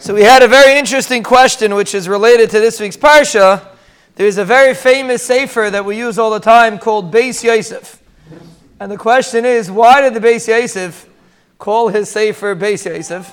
So we had a very interesting question which is related to this week's Parsha. There's a very famous sefer that we use all the time called Beis Yosef. And the question is, why did the Beis Yosef call his sefer Beis Yosef?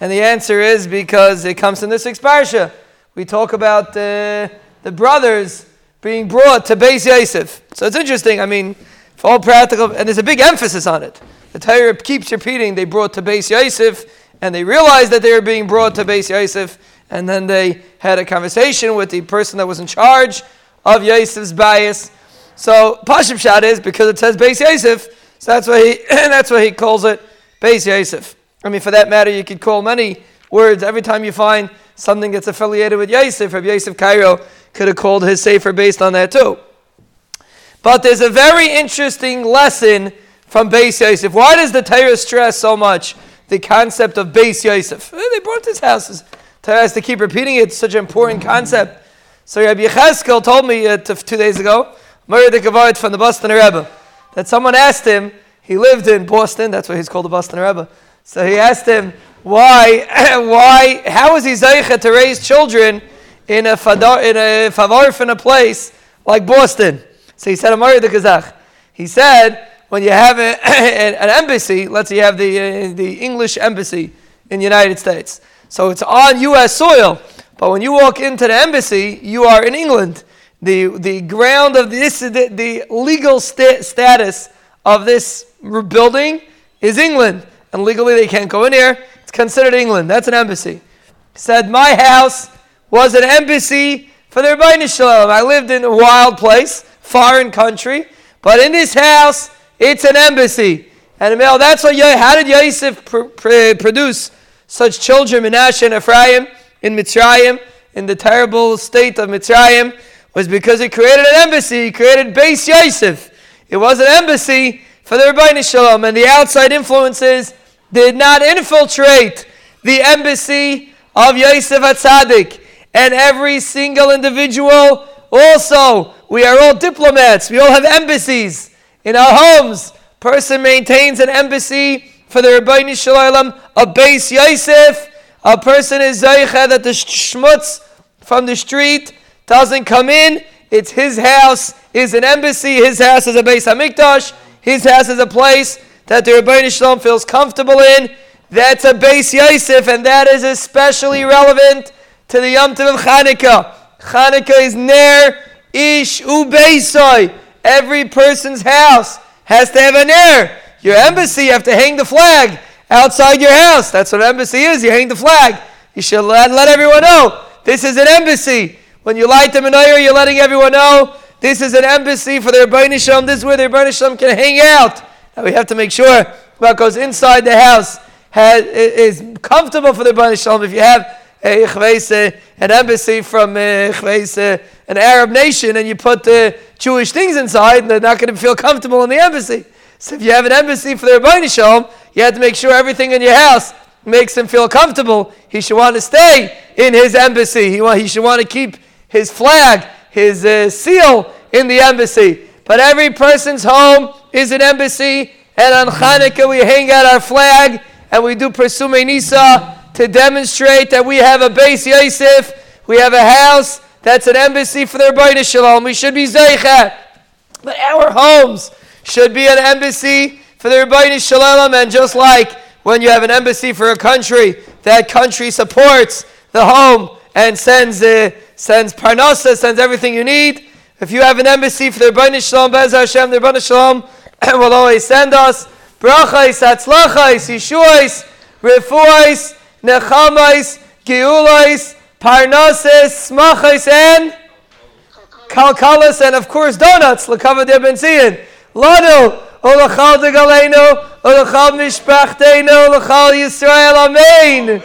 And the answer is because it comes in this week's Parsha. We talk about uh, the brothers being brought to Beis Yosef. So it's interesting. I mean, for all practical, and there's a big emphasis on it. The Torah keeps repeating they brought to Beis Yosef and they realized that they were being brought to Beis Yosef, and then they had a conversation with the person that was in charge of Yosef's bias. So Pashim Shad is because it says Beis Yosef, so that's why he that's why he calls it Beis Yosef. I mean, for that matter, you could call many words every time you find something that's affiliated with Yosef. Rabbi Yosef Karo could have called his sefer based on that too. But there's a very interesting lesson from Beis Yosef. Why does the Torah stress so much the concept of Beis Yosef. They brought this house. Torah has to keep repeating it. It's such an important concept. So Rabbi Yecheskel told me uh, two days ago, Murray the Gavard from the Boston Rebbe, that someone asked him, he lived in Boston, that's why he's called the Boston Rebbe. So he asked him, why, why, how is he Zaycha to raise children in a, fadar, in a favarf in a place like Boston? So he said, Murray the Kazakh. He said, when you have a, an embassy, let's say you have the, uh, the English embassy in the United States. So it's on U.S. soil, but when you walk into the embassy, you are in England. The, the ground of this, the, the legal sta- status of this building is England. And legally they can't go in here. It's considered England. That's an embassy. Said, My house was an embassy for the Ribono Shel Olam. I lived in a wild place, foreign country, but in this house, it's an embassy. And male, that's what, how did Yosef pr- pr- produce such children, Menashe and Ephraim, in Mitzrayim, in the terrible state of Mitzrayim, was because he created an embassy. He created Beis Yosef. It was an embassy for the Ribono Shel Olam, and the outside influences did not infiltrate the embassy of Yosef Atzadik. And every single individual also, we are all diplomats. We all have embassies in our homes, person maintains an embassy for the Rabbi Shalom, a Beis Yosef. A person is Zaycha that the schmutz from the street doesn't come in. It's his house is an embassy. His house is a Beis Hamikdash. His house is a place that the Rabbi Shalom feels comfortable in. That's a Beis Yosef, and that is especially relevant to the Yom Tov of Chanukah. Chanukah is Ner Ish Ubeisoi. Every person's house has to have an air. Your embassy, you have to hang the flag outside your house. That's what an embassy is. You hang the flag. You should let, let everyone know this is an embassy. When you light the menorah, you're letting everyone know this is an embassy for the Ribono Shel Olam. This is where the Ribono Shel Olam can hang out. And we have to make sure what goes inside the house has, is comfortable for the Ribono Shel Olam. If you have a, an embassy from a, an Arab nation and you put the Jewish things inside, and they're not going to feel comfortable in the embassy. So if you have an embassy for the Rabbi Shalom, you have to make sure everything in your house makes him feel comfortable. He should want to stay in his embassy. He, want, he should want to keep his flag, his uh, seal in the embassy. But every person's home is an embassy, and on Hanukkah we hang out our flag and we do Persume Nisa to demonstrate that we have a Beis Yosef, we have a house that's an embassy for their Ribono Shel Olam. We should be Zeichet. But our homes should be an embassy for the Ribono Shel Olam. And just like when you have an embassy for a country, that country supports the home and sends uh, sends parnasa, sends everything you need. If you have an embassy for the Ribono Shel Olam, Bez Hashem, the Ribono Shel Olam will always send us brachais, atzlachais, yeshuais, refuais, nechamais, geulais, Parnassus, Smachis, and Kalkalis, and of course donuts. Lakava de Benzion. Lanu, Olachal de Galeno, Olachal Mishpachteno, Olachal Yisrael. Amen.